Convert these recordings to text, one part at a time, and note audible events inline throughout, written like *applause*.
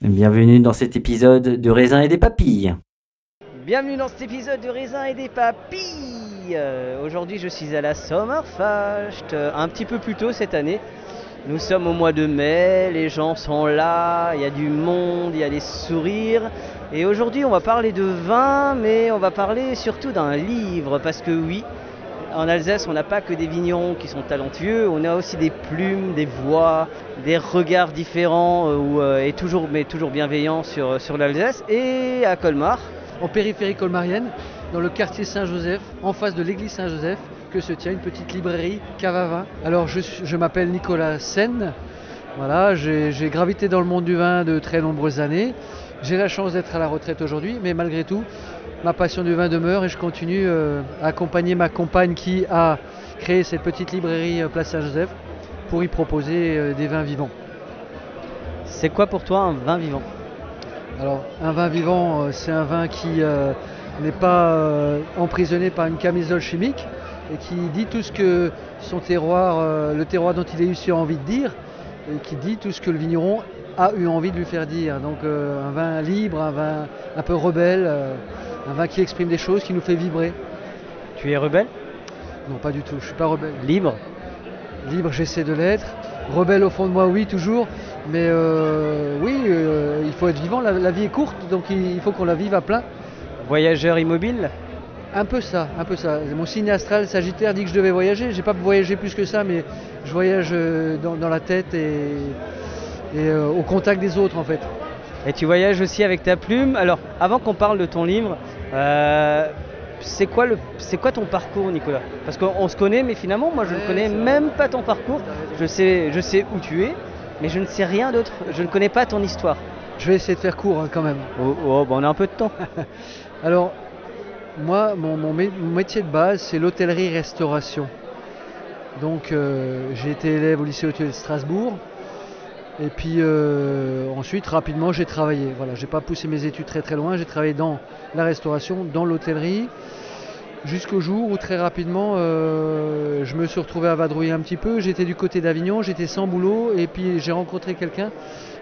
bienvenue dans cet épisode de raisin et des papilles. Bienvenue dans cet épisode de raisin et des papilles. Euh, Aujourd'hui je suis à la Sommerfest, euh, un petit peu plus tôt cette année. Nous sommes au mois de mai, les gens sont là, il y a du monde, il y a des sourires. Et aujourd'hui on va parler de vin, mais on va parler surtout d'un livre, parce que oui, en Alsace, on n'a pas que des vignerons qui sont talentueux, on a aussi des plumes, des voix, des regards différents euh, euh, et toujours, mais toujours bienveillants sur, sur l'Alsace. Et à Colmar, en périphérie colmarienne, dans le quartier Saint-Joseph, en face de l'église Saint-Joseph, que se tient une petite librairie cave à vin. Alors je, m'appelle Nicolas Sen, voilà, j'ai gravité dans le monde du vin de très nombreuses années. J'ai la chance d'être à la retraite aujourd'hui, mais malgré tout, ma passion du vin demeure et je continue euh, à accompagner ma compagne qui a créé cette petite librairie euh, Place Saint-Joseph pour y proposer euh, des vins vivants. c'est quoi pour toi un vin vivant? Alors, un vin vivant, c'est un vin qui euh, n'est pas euh, emprisonné par une camisole chimique et qui dit tout ce que son terroir, euh, le terroir dont il a eu si envie de dire, et qui dit tout ce que le vigneron a eu envie de lui faire dire. Donc, euh, un vin libre, un vin un peu rebelle, euh, un vin qui exprime des choses, qui nous fait vibrer. Tu es rebelle? Non, pas du tout, je suis pas rebelle. Libre? Libre, j'essaie de l'être. Rebelle au fond de moi, oui, toujours. Mais euh, oui, euh, il faut être vivant. La, la vie est courte, donc il il faut qu'on la vive à plein. Voyageur immobile? Un peu ça, un peu ça. Mon signe astral Sagittaire dit que je devais voyager. J'ai pas voyagé plus que ça, mais je voyage dans, dans la tête et, et, euh, au contact des autres en fait. Et tu voyages aussi avec ta plume. Alors, avant qu'on parle de ton livre, euh, c'est quoi, le, c'est quoi ton parcours, Nicolas? Parce qu'on on se connaît, mais finalement, moi, je ne Ouais, connais vrai. même pas ton parcours. Je sais, je sais où tu es, mais je ne sais rien d'autre. Je ne connais pas ton histoire. Je vais essayer de faire court hein, quand même. Oh, oh, bah, on a un peu de temps. *laughs* Alors, moi, mon, mon mé- mon métier de base, c'est l'hôtellerie-restauration. Donc, euh, j'ai été élève au lycée hôtelier de Strasbourg. Et puis euh, ensuite, rapidement, j'ai travaillé. Voilà, j'ai pas poussé mes études très très loin. J'ai travaillé dans la restauration, dans l'hôtellerie, jusqu'au jour où très rapidement, euh, je me suis retrouvé à vadrouiller un petit peu. J'étais du côté d'Avignon, j'étais sans boulot, et puis j'ai rencontré quelqu'un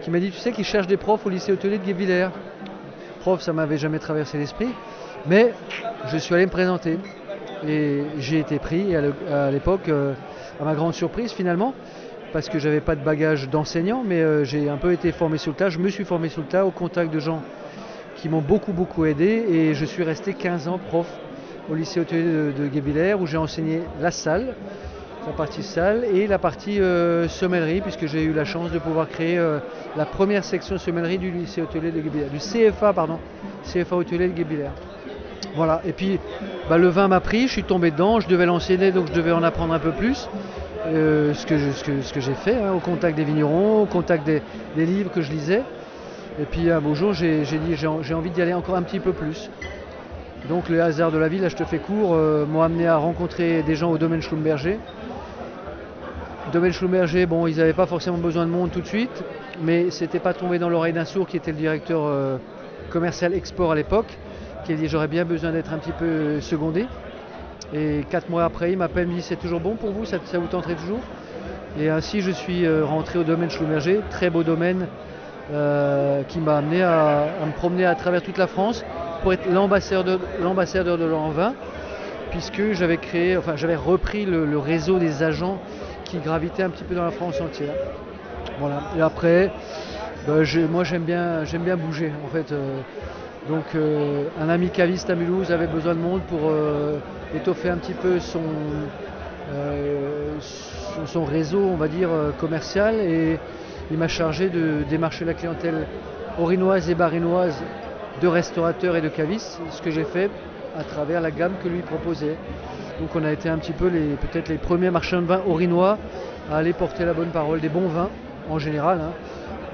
qui m'a dit, tu sais, qu'il cherche des profs au lycée hôtelier de Guebwiller. Prof, ça m'avait jamais traversé l'esprit, mais je suis allé me présenter et j'ai été pris. Et à l'époque, euh, à ma grande surprise, finalement, parce que j'avais pas de bagage d'enseignant, mais euh, j'ai un peu été formé sur le tas. Je me suis formé sur le tas au contact de gens qui m'ont beaucoup beaucoup aidé et je suis resté 15 ans prof au lycée hôtelier de, de Guebwiller où j'ai enseigné la salle, la partie salle et la partie euh, sommellerie, puisque j'ai eu la chance de pouvoir créer euh, la première section sommellerie du lycée hôtelier de Guébillère, du CFA, pardon, CFA hôtelier de Guébillère. Voilà, et puis bah, le vin m'a pris, je suis tombé dedans, je devais l'enseigner, donc je devais en apprendre un peu plus. Euh, ce que, j'ai fait, hein, au contact des vignerons, au contact des, livres que je lisais. Et puis un beau jour, j'ai dit j'ai envie d'y aller encore un petit peu plus. Donc le hasard de la vie, là je te fais court, m'a amené à rencontrer des gens au domaine Schlumberger. Domaine Schlumberger, bon, ils n'avaient pas forcément besoin de monde tout de suite, mais c'était pas tombé dans l'oreille d'un sourd qui était le directeur euh, commercial export à l'époque, qui a dit j'aurais bien besoin d'être un petit peu secondé. Et quatre mois après, il m'appelle, me dit c'est toujours bon pour vous, ça, vous tenterait toujours Et ainsi, je suis euh, rentré au domaine Schlumberger, très beau domaine euh, qui m'a amené à, me promener à travers toute la France pour être l'ambassadeur de, l'an 20, puisque j'avais créé, enfin j'avais repris le réseau des agents qui gravitait un petit peu dans la France entière. Voilà. Et après, bah, moi j'aime bien, j'aime bien bouger en fait. Euh. Donc euh, un ami caviste à Mulhouse avait besoin de monde pour euh, étoffer un petit peu son, son réseau, on va dire, commercial et il m'a chargé de démarcher la clientèle orinoise et barinoise de restaurateurs et de cavistes, ce que j'ai fait à travers la gamme que lui proposait. Donc on a été un petit peu peut-être les premiers marchands de vin orinois à aller porter la bonne parole des bons vins en général. Hein.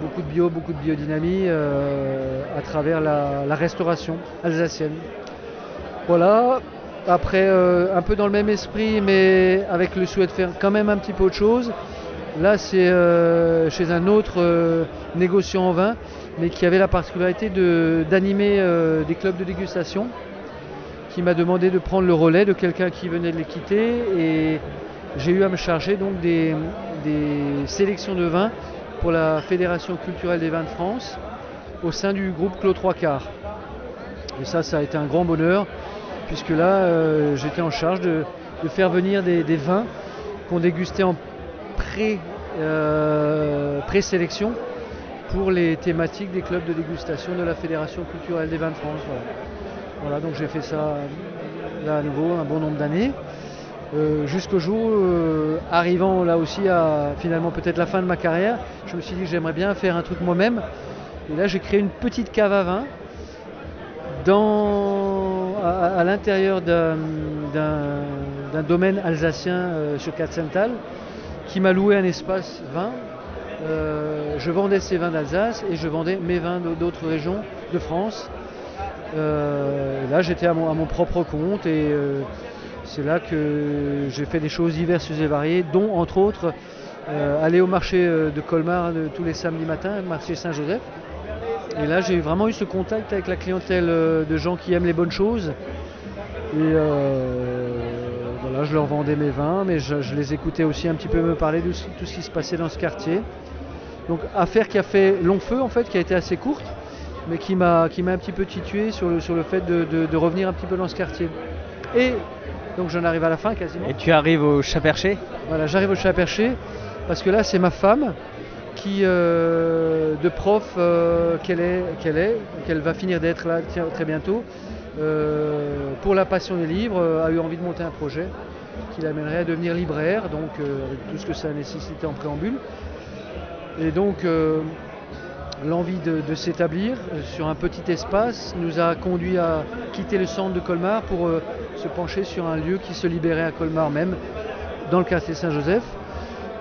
Beaucoup de bio, beaucoup de biodynamie euh, à travers la, restauration alsacienne. Voilà. Après, euh, un peu dans le même esprit, mais avec le souhait de faire quand même un petit peu autre chose. Là, c'est euh, chez un autre négociant en vin, mais qui avait la particularité d'animer des clubs de dégustation qui m'a demandé de prendre le relais de quelqu'un qui venait de les quitter et j'ai eu à me charger donc des, sélections de vins pour la Fédération culturelle des vins de France au sein du groupe Clos Trois Quarts. Et ça, ça a été un grand bonheur puisque là, euh, j'étais en charge de, faire venir des, vins qu'on dégustait en pré, euh, sélection pour les thématiques des clubs de dégustation de la Fédération culturelle des vins de France. Voilà, donc j'ai fait ça là à nouveau un bon nombre d'années. Euh, jusqu'au jour, euh, arrivant là aussi à finalement peut-être la fin de ma carrière, je me suis dit que j'aimerais bien faire un truc moi-même. Et là, j'ai créé une petite cave à vin dans, à, l'intérieur d'un, domaine alsacien euh, sur Katzenthal qui m'a loué un espace vin. je vendais ces vins d'Alsace et je vendais mes vins d'autres régions de France. Euh, là, j'étais à mon, propre compte et euh, c'est là que j'ai fait des choses diverses et variées, dont entre autres euh, aller au marché de Colmar tous les samedis matins, marché Saint-Joseph. Et là, j'ai vraiment eu ce contact avec la clientèle de gens qui aiment les bonnes choses. Et voilà, je leur vendais mes vins, mais je, les écoutais aussi un petit peu me parler de tout ce qui se passait dans ce quartier. Donc, affaire qui a fait long feu, en fait, qui a été assez courte mais qui m'a un petit peu titué sur le, sur le fait de, revenir un petit peu dans ce quartier. Et donc j'en arrive à la fin quasiment. Et tu arrives au chat perché Voilà, j'arrive au chat perché parce que là c'est ma femme qui, euh, de prof euh, qu'elle est, qu'elle est, qu'elle va finir d'être là très bientôt, euh, pour la passion des livres, a eu envie de monter un projet qui l'amènerait à devenir libraire, donc avec tout ce que ça nécessitait en préambule. Et donc l'envie de, s'établir euh, sur un petit espace nous a conduit à quitter le centre de Colmar pour euh, se pencher sur un lieu qui se libérait à Colmar même, dans le quartier Saint-Joseph.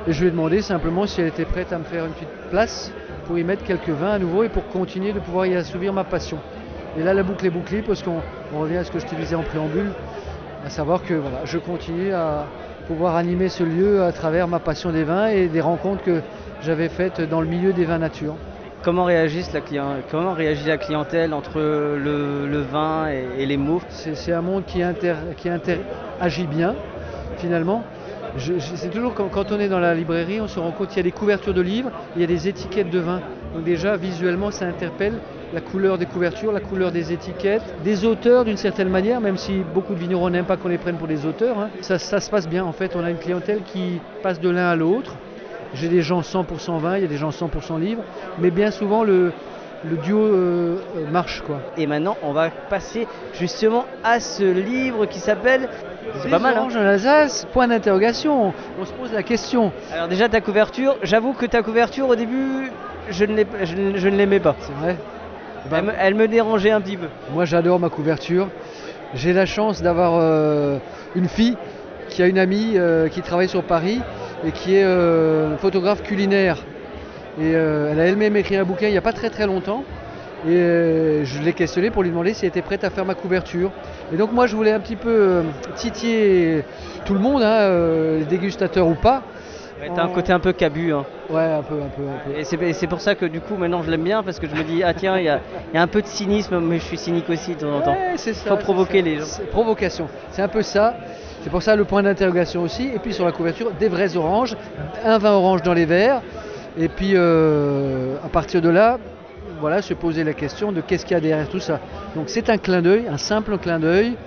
Et je lui ai demandé simplement si elle était prête à me faire une petite place pour y mettre quelques vins à nouveau et pour continuer de pouvoir y assouvir ma passion. Et là, la boucle est bouclée parce qu'on revient à ce que je te disais en préambule, à savoir que voilà, je continue à pouvoir animer ce lieu à travers ma passion des vins et des rencontres que j'avais faites dans le milieu des vins nature comment, réagit la clientèle entre le, vin et, les moufles C'est un monde qui, interagit bien, finalement. c'est toujours quand, on est dans la librairie, on se rend compte qu'il y a des couvertures de livres, il y a des étiquettes de vin. Donc déjà, visuellement, ça interpelle la couleur des couvertures, la couleur des étiquettes, des auteurs d'une certaine manière, même si beaucoup de vignerons n'aiment pas qu'on les prenne pour des auteurs. Hein. Ça se passe bien, en fait. On a une clientèle qui passe de l'un à l'autre. J'ai des gens 100% vin, il y a des gens 100% livres, mais bien souvent le, le duo euh, marche quoi. Et maintenant, on va passer justement à ce livre qui s'appelle. C'est pas mal. Hein. en Alsace, point d'interrogation. On se pose la question. Alors déjà ta couverture, j'avoue que ta couverture au début, je ne, je, ne l'aimais pas. C'est vrai. elle, me, dérangeait un petit peu. Moi j'adore ma couverture. J'ai la chance d'avoir euh, une fille qui a une amie euh, qui travaille sur Paris et qui est photographe culinaire. Et euh, elle a elle-même écrit un bouquin il n'y a pas très très longtemps. Et euh, je l'ai questionné pour lui demander si elle était prête à faire ma couverture. Et donc moi je voulais un petit peu euh, titiller tout le monde, hein, les dégustateurs ou pas. t'as un côté un peu cabu. Hein. Ouais, un peu, un peu, un peu. Et c'est pour ça que du coup maintenant je l'aime bien parce que je me dis ah tiens il y, a, un peu de cynisme mais je suis cynique aussi de temps en temps. Ouais, c'est ça. Faut provoquer les gens. Provocation, c'est un peu ça. C'est pour ça le point d'interrogation aussi. Et puis sur la couverture des vrais oranges, un vin orange dans les verres. Et puis euh, à partir de là, voilà, se poser la question de qu'est-ce qu'il y a derrière tout ça. Donc c'est un clin d'œil, un simple clin d'œil,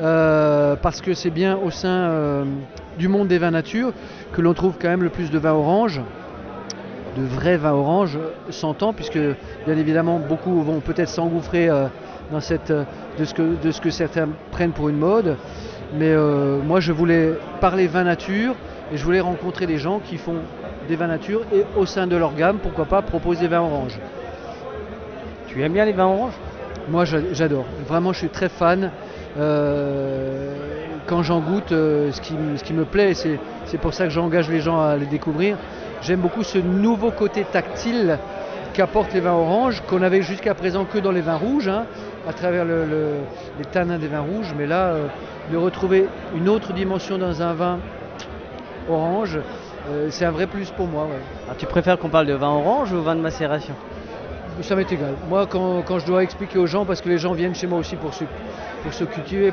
euh, parce que c'est bien au sein euh, du monde des vins nature que l'on trouve quand même le plus de vins orange, de vrais vins orange, s'entend, puisque bien évidemment beaucoup vont peut-être s'engouffrer dans cette, de, ce que, de ce que certains prennent pour une mode. Mais moi je voulais parler vin nature et je voulais rencontrer des gens qui font des vins nature et au sein de leur gamme, pourquoi pas proposer des vins oranges. Tu aimes bien les vins oranges Moi j'adore, vraiment je suis très fan. Euh, quand j'en goûte, euh, ce, qui, ce, qui, me plaît, c'est pour ça que j'engage les gens à les découvrir, j'aime beaucoup ce nouveau côté tactile qu'apportent les vins oranges, qu'on avait jusqu'à présent que dans les vins rouges, hein, à travers les tanins des vins rouges, mais là, euh, de retrouver une autre dimension dans un vin orange, euh, c'est un vrai plus pour moi. Ah, tu préfères qu'on parle de vin orange ou vin de macération? Ça m'est égal. Moi, quand, quand, je dois expliquer aux gens, parce que les gens viennent chez moi aussi pour se, pour se cultiver.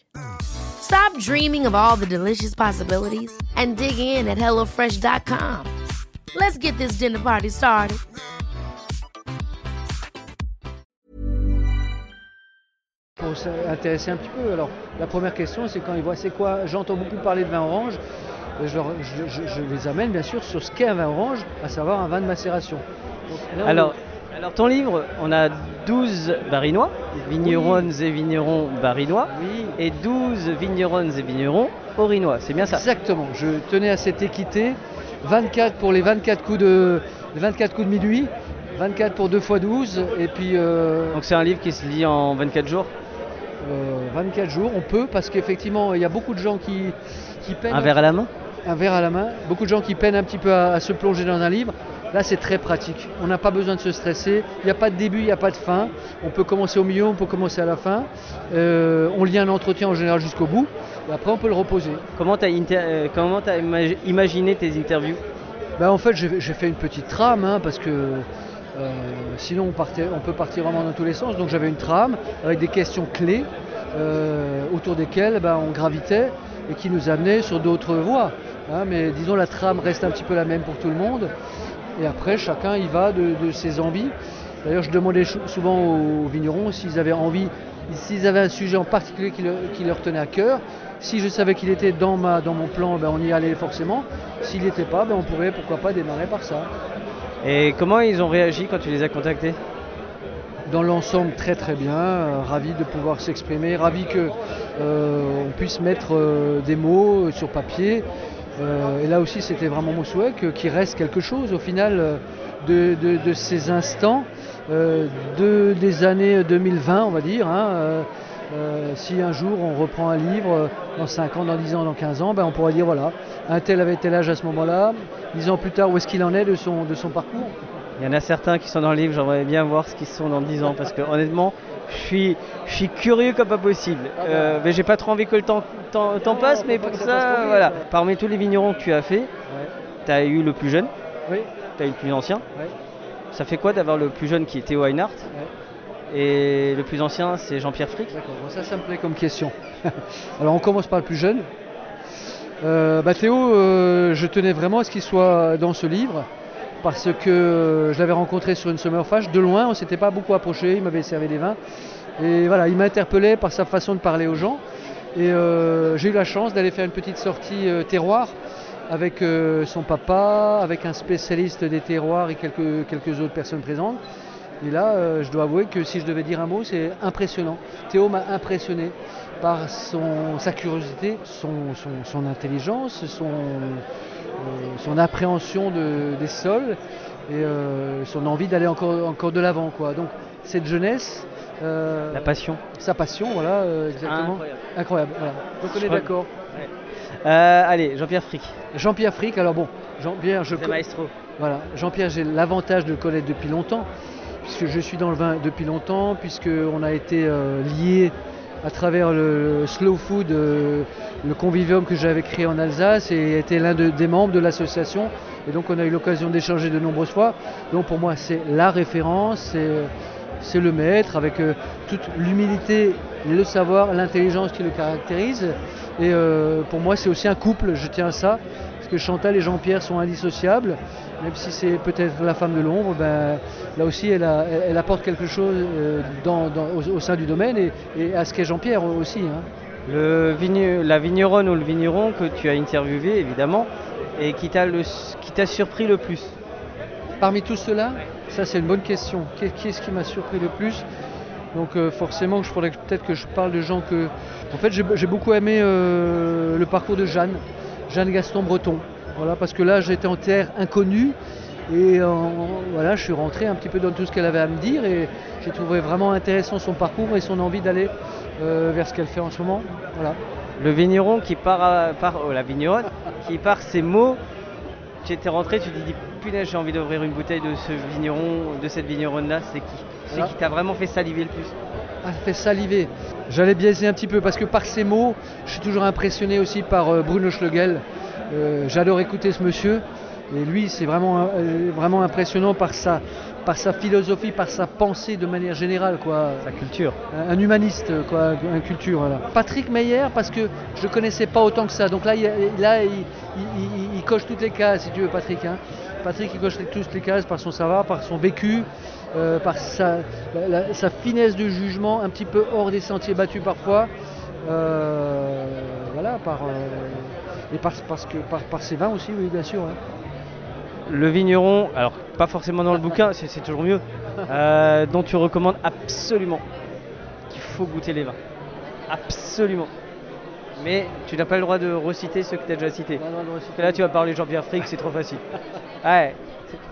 Stop dreaming of all the delicious possibilities and dig in at HelloFresh.com. Let's get this dinner party started. Pour s'intéresser un petit peu, alors la première question c'est quand ils voient c'est quoi? J'entends beaucoup parler de vin orange. je, les amène bien sûr sur ce qu'est un vin orange, à savoir un vin de macération. alors, alors ton livre, on a 12 barinois, vignerons et vignerons barinois, et 12 vignerons et vignerons orinois, c'est bien ça? Exactement, je tenais à cette équité, 24 pour les 24 coups de, 24 coups de minuit, 24 pour 2 x 12, et puis... Euh, Donc c'est un livre qui se lit en 24 jours? 24 euh, jours, on peut, parce qu'effectivement, il y a beaucoup de gens qui, qui peinent... Un verre à la main? Un verre à la main. Beaucoup de gens qui peinent un petit peu à, se plonger dans un livre. Là, c'est très pratique. On n'a pas besoin de se stresser. Il n'y a pas de début, il n'y a pas de fin. On peut commencer au milieu, on peut commencer à la fin. Euh, on lit un entretien en général jusqu'au bout. Et après, on peut le reposer. Comment tu as, euh, imaginé tes interviews? Ben, En fait, j'ai fait une petite trame hein, parce que euh, sinon, on, partait, on peut partir vraiment dans tous les sens. Donc, j'avais une trame avec des questions clés autour desquelles ben, on gravitait et qui nous amenaient sur d'autres voies. Hein, mais disons la trame reste un petit peu la même pour tout le monde. Et après, chacun y va de, ses envies. D'ailleurs, je demandais souvent aux vignerons s'ils avaient envie, s'ils avaient un sujet en particulier qui leur, tenait à cœur. Si je savais qu'il était dans, ma, dans mon plan, ben, on y allait forcément. S'il n'était pas, ben, on pourrait pourquoi pas démarrer par ça. Et comment ils ont réagi quand tu les as contactés? Dans l'ensemble, très très bien. Euh, ravi de pouvoir s'exprimer, ravi qu'on euh, puisse mettre euh, des mots sur papier. Euh, et là aussi, c'était vraiment mon souhait qu'il reste quelque chose au final euh, de, ces instants euh, de, des années 2020, on va dire. Hein, si un jour on reprend un livre, dans 5 ans, dans 10 ans, dans 15 ans, ben, on pourra dire voilà, un tel avait tel âge à ce moment-là, 10 ans plus tard, où est-ce qu'il en est de son parcours? Il y en a certains qui sont dans le livre, j'aimerais bien voir ce qu'ils sont dans 10 ans, parce que honnêtement, je suis, je suis curieux comme pas possible. Ah ben. Euh, mais j'ai pas trop envie que le temps, temps- temps passe, mais pour ça voilà. Parmi tous les vignerons que tu as fait, tu as eu le plus jeune, Oui, tu as eu le plus ancien. Ouais. Ça fait quoi d'avoir le plus jeune qui est Théo Einhardt Et le plus ancien, c'est Jean-Pierre Frick? D'accord. Bon, ça, ça me plaît comme question. *laughs* Alors, on commence par le plus jeune. Euh, bah, Théo, euh, je tenais vraiment à ce qu'il soit dans ce livre parce que je l'avais rencontré sur une Summerfash de loin, on s'était pas beaucoup approché, il m'avait servi des vins. Et voilà, il m'interpellait par sa façon de parler aux gens. Et euh, j'ai eu la chance d'aller faire une petite sortie euh, terroir avec euh, son papa, avec un spécialiste des terroirs et quelques autres personnes présentes. Et là, euh, je dois avouer que si je devais dire un mot, c'est impressionnant. Théo m'a impressionné par son, sa curiosité, son, son- son intelligence, son, euh, son appréhension de- des sols et euh, son envie d'aller encore, encore de l'avant. quoi. Donc cette jeunesse, La passion. sa passion, voilà, exactement. Incroyable. Incroyable. voilà. Donc on Je est d'accord. Allez, Jean-Pierre Frick, Jean-Pierre Frick, alors bon, Jean-Pierre, je maestro. Voilà, Jean-Pierre, j'ai l'avantage de le connaître depuis longtemps, puisque je suis dans le vin depuis longtemps, puisqu'on a été euh, liés à travers le, Slow Food, euh, le convivium que j'avais créé en Alsace, et était l'un de- des membres de l'association. Et donc on a eu l'occasion d'échanger de nombreuses fois. Donc pour moi, c'est la référence, c'est le maître, avec euh, toute l'humilité, le savoir, l'intelligence qui le caractérise. Et euh, pour moi, c'est aussi un couple, je tiens à ça, que Chantal et Jean-Pierre sont indissociables. Même si c'est peut-être la femme de l'ombre, ben, là aussi, elle, a- elle- elle apporte quelque chose euh, dans- dans- au, au sein du domaine et, et à ce qu'est Jean-Pierre aussi. hein. Le vigne- la vigneronne ou le vigneron que tu as interviewé, évidemment, et qui t'a surpris le plus? Parmi tout cela, ça c'est une bonne question. Qu'est- Qui est-ce qui m'a surpris le plus? Donc euh, forcément, je faudrait que- peut-être que je parle de gens que... En fait, j'ai j'ai beaucoup aimé euh, le parcours de Jeanne, Jeanne Gaston Breton. Voilà, parce que là, j'étais en terre inconnue et en- voilà, je suis rentré un petit peu dans tout ce qu'elle avait à me dire et j'ai trouvé vraiment intéressant son parcours et son envie d'aller euh, vers ce qu'elle fait en ce moment. Voilà. Le vigneron qui part, à- oh, la vigneronne, *laughs* qui par ses mots, tu étais rentré, tu t'es dit punaise j'ai envie d'ouvrir une bouteille de ce vigneron, de cette vigneronne là, c'est qui? Voilà. qui t'a vraiment fait saliver le plus? A fait saliver. J'allais biaiser un petit peu parce que par ces mots, je suis toujours impressionné aussi par euh, Bruno Schlegel. Euh, J'adore écouter ce monsieur. Et lui, c'est vraiment, euh, vraiment impressionnant par sa, par sa philosophie, par sa pensée de manière générale. Quoi. Sa culture. Un, un humaniste, quoi, un culture. Voilà. Patrick Meyer, parce que je ne connaissais pas autant que ça. Donc là, il, là, il, il- il- il coche toutes les cases, si tu veux, Patrick. hein. Patrick, il coche toutes les cases par son savoir, par son vécu, euh, par sa, finesse de jugement, un petit peu hors des sentiers battus parfois. Euh, voilà, par, euh, et par, parce que, par, ses vins aussi, oui, bien sûr. hein. Le vigneron, alors pas forcément dans le bouquin, c'est toujours mieux, dont tu recommandes absolument qu'il faut goûter les vins. Absolument. Mais tu n'as pas le droit de reciter ceux que tu as déjà cités. Là, tu vas parler Jean-Pierre Frick, c'est trop facile. Ouais.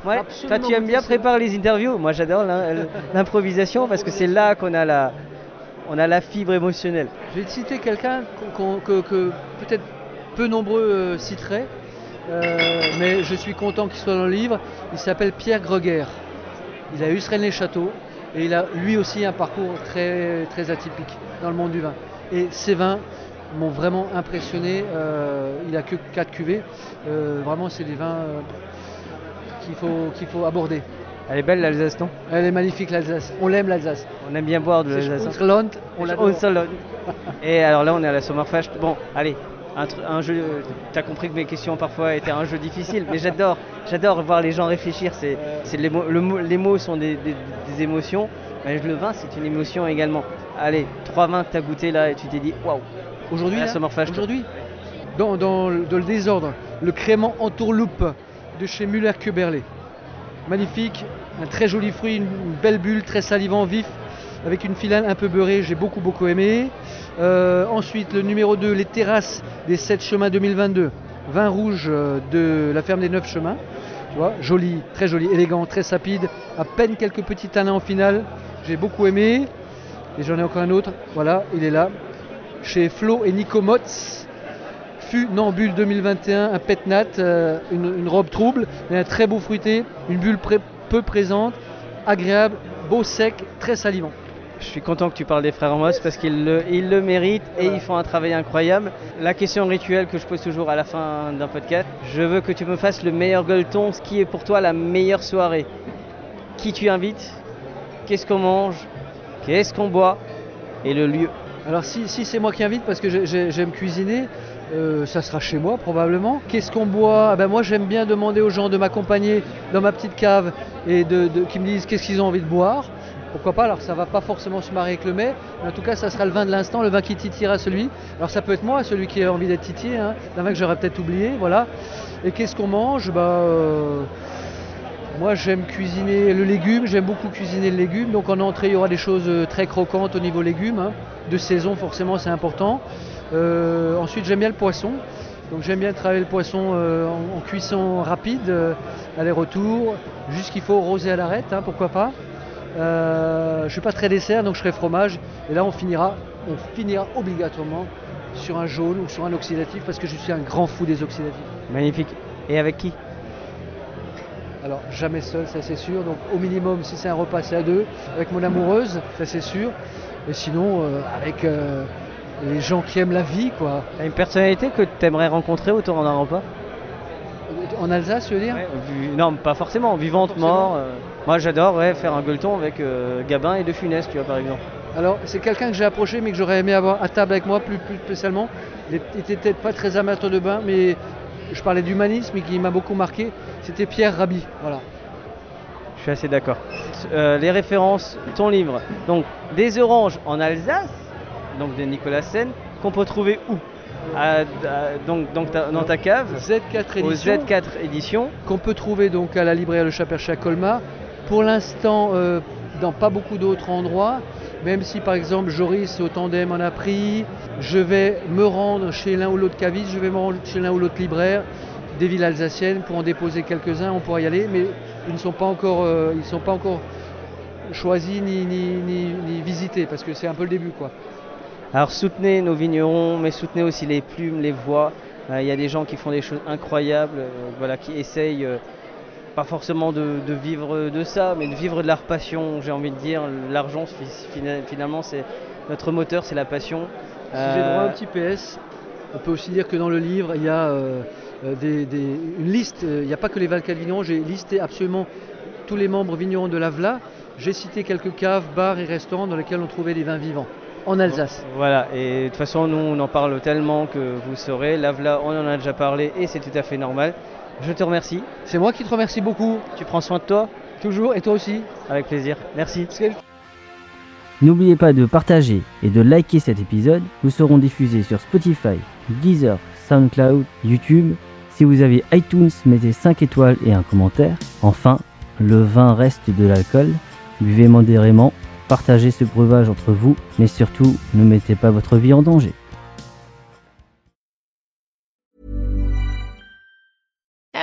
Ouais, toi, tu aimes bien préparer les interviews. Moi, j'adore l'im- l'improvisation parce que c'est là qu'on a la, on a la fibre émotionnelle. Je vais te citer quelqu'un que peut-être peu nombreux euh, citeraient, euh, mais je suis content qu'il soit dans le livre. Il s'appelle Pierre Greguer. Il a eu les châteaux et il a lui aussi un parcours très, très atypique dans le monde du vin. Et ses vins m'ont vraiment impressionné. Euh, il a que 4 cuvées. Euh, vraiment, c'est des vins euh, qu'il faut, qu'il faut aborder. Elle est belle l'Alsace, non? Elle est magnifique l'Alsace. On l'aime l'Alsace. On aime bien boire de l'Alsace. hein. On l'adore. *laughs* Et alors là, on est à la Sommerfest. Bon, allez, un, un jeu. T'as compris que mes questions parfois étaient un jeu difficile, mais j'adore, j'adore voir les gens réfléchir. C'est, c'est les, mots, le mot- les mots sont des, des- des émotions, mais le vin c'est une émotion également. Allez, trois vins que t'as goûté là et tu t'es dit waouh. Aujourd'hui, dans, dans le, dans le désordre, le crément entourloupe de chez Müller-Köberlé. Magnifique, un très joli fruit, une, une belle bulle, très salivant, vif, avec une filane un peu beurrée, j'ai beaucoup beaucoup aimé. Euh, ensuite, le numéro 2, les terrasses des 7 chemins 2022. Vin rouge euh, de la ferme des 9 chemins. Tu vois, joli, très joli, élégant, très sapide. À peine quelques petits tanins en finale. J'ai beaucoup aimé. Et j'en ai encore un autre, voilà, il est là, chez Flo et Nico Motz. Funambule 2021, un pet nat, euh, une, robe trouble, mais un très beau fruité, une bulle peu présente, agréable, beau sec, très salivant. Je suis content que tu parles des frères Moss parce qu'ils le, ils le méritent et ils font un travail incroyable. La question rituelle que je pose toujours à la fin d'un podcast, je veux que tu me fasses le meilleur gueuleton, ce qui est pour toi la meilleure soirée. Qui tu invites Qu'est-ce qu'on mange Qu'est-ce qu'on boit Et le lieu. Alors si, c'est moi qui invite parce que j'aime cuisiner, euh, ça sera chez moi probablement. Qu'est-ce qu'on boit? Ah ben Moi j'aime bien demander aux gens de m'accompagner dans ma petite cave et de, qui me disent qu'est-ce qu'ils ont envie de boire pourquoi pas? Alors ça va pas forcément se marier avec le mets, mais en tout cas ça sera le vin de l'instant, le vin qui titillera celui. Alors ça peut être moi, celui qui a envie d'être titillé, hein, un vin que j'aurais peut-être oublié, voilà. Et qu'est-ce qu'on mange? Bah moi j'aime cuisiner le légume, j'aime beaucoup cuisiner le légume. Donc en entrée il y aura des choses euh, très croquantes au niveau légumes, hein. de saison forcément c'est important. Euh, ensuite j'aime bien le poisson. Donc j'aime bien travailler le poisson en, cuisson rapide, aller-retour, juste qu'il faut roser à l'arête, hein, pourquoi pas. Euh, je ne suis pas très dessert, donc je ferai fromage. Et là, on finira, on finira obligatoirement sur un jaune ou sur un oxydatif parce que je suis un grand fou des oxydatifs. Magnifique. Et avec qui? Alors, jamais seul, ça c'est sûr. Donc, au minimum, si c'est un repas, c'est à deux. Avec mon amoureuse, ça c'est sûr. Et sinon, euh, avec euh, les gens qui aiment la vie, quoi. T'as une personnalité que tu aimerais rencontrer autour d'un repas? En Alsace, tu veux dire? Non, pas forcément. Vivante, mort. Moi j'adore faire un gueuleton avec euh, Gabin et De Funès, tu vois par exemple. Alors c'est quelqu'un que j'ai approché mais que j'aurais aimé avoir à table avec moi plus, plus spécialement. Il était peut-être pas très amateur de bain mais je parlais d'humanisme et qui m'a beaucoup marqué. C'était Pierre Rabhi. Voilà. Je suis assez d'accord. Euh, les références, ton livre. Donc des oranges en Alsace, donc de Nicolas Sen, qu'on peut trouver où? Donc, dans ta cave? Z4 édition, Z4 édition qu'on peut trouver donc à la librairie Le Chat à Colmar pour l'instant, euh, dans pas beaucoup d'autres endroits, même si par exemple Joris au tandem en a pris, je vais me rendre chez l'un ou l'autre caviste, je vais me rendre chez l'un ou l'autre libraire des villes alsaciennes pour en déposer quelques-uns, on pourra y aller, mais ils ne sont pas encore, euh, ils sont pas encore choisis ni, ni, visités parce que c'est un peu le début quoi. Alors soutenez nos vignerons, mais soutenez aussi les plumes, les voix. Euh, il y a des gens qui font des choses incroyables, voilà, qui essayent pas forcément de, vivre de ça, mais de vivre de leur passion, j'ai envie de dire. L'argent, finalement, c'est notre moteur, c'est la passion. Si j'ai droit à un petit PS, on peut aussi dire que dans le livre, il y a euh, euh, une liste, il n'y a pas que les Valcales vignerons, j'ai listé absolument tous les membres vignerons de l'AVLA. J'ai cité quelques caves, bars et restaurants dans lesquels on trouvait des vins vivants en Alsace. Voilà, et de toute façon, nous, on en parle tellement que vous saurez. L'AVLA, on en a déjà parlé et c'est tout à fait normal. Je te remercie. C'est moi qui te remercie beaucoup. Tu prends soin de toi Toujours, et toi aussi. Avec plaisir. Merci. N'oubliez pas de partager et de liker cet épisode. Nous serons diffusés sur Spotify, Deezer, SoundCloud, YouTube. Si vous avez iTunes, mettez 5 étoiles et un commentaire. Enfin, le vin reste de l'alcool. Buvez modérément, partagez ce breuvage entre vous, mais surtout, ne mettez pas votre vie en danger.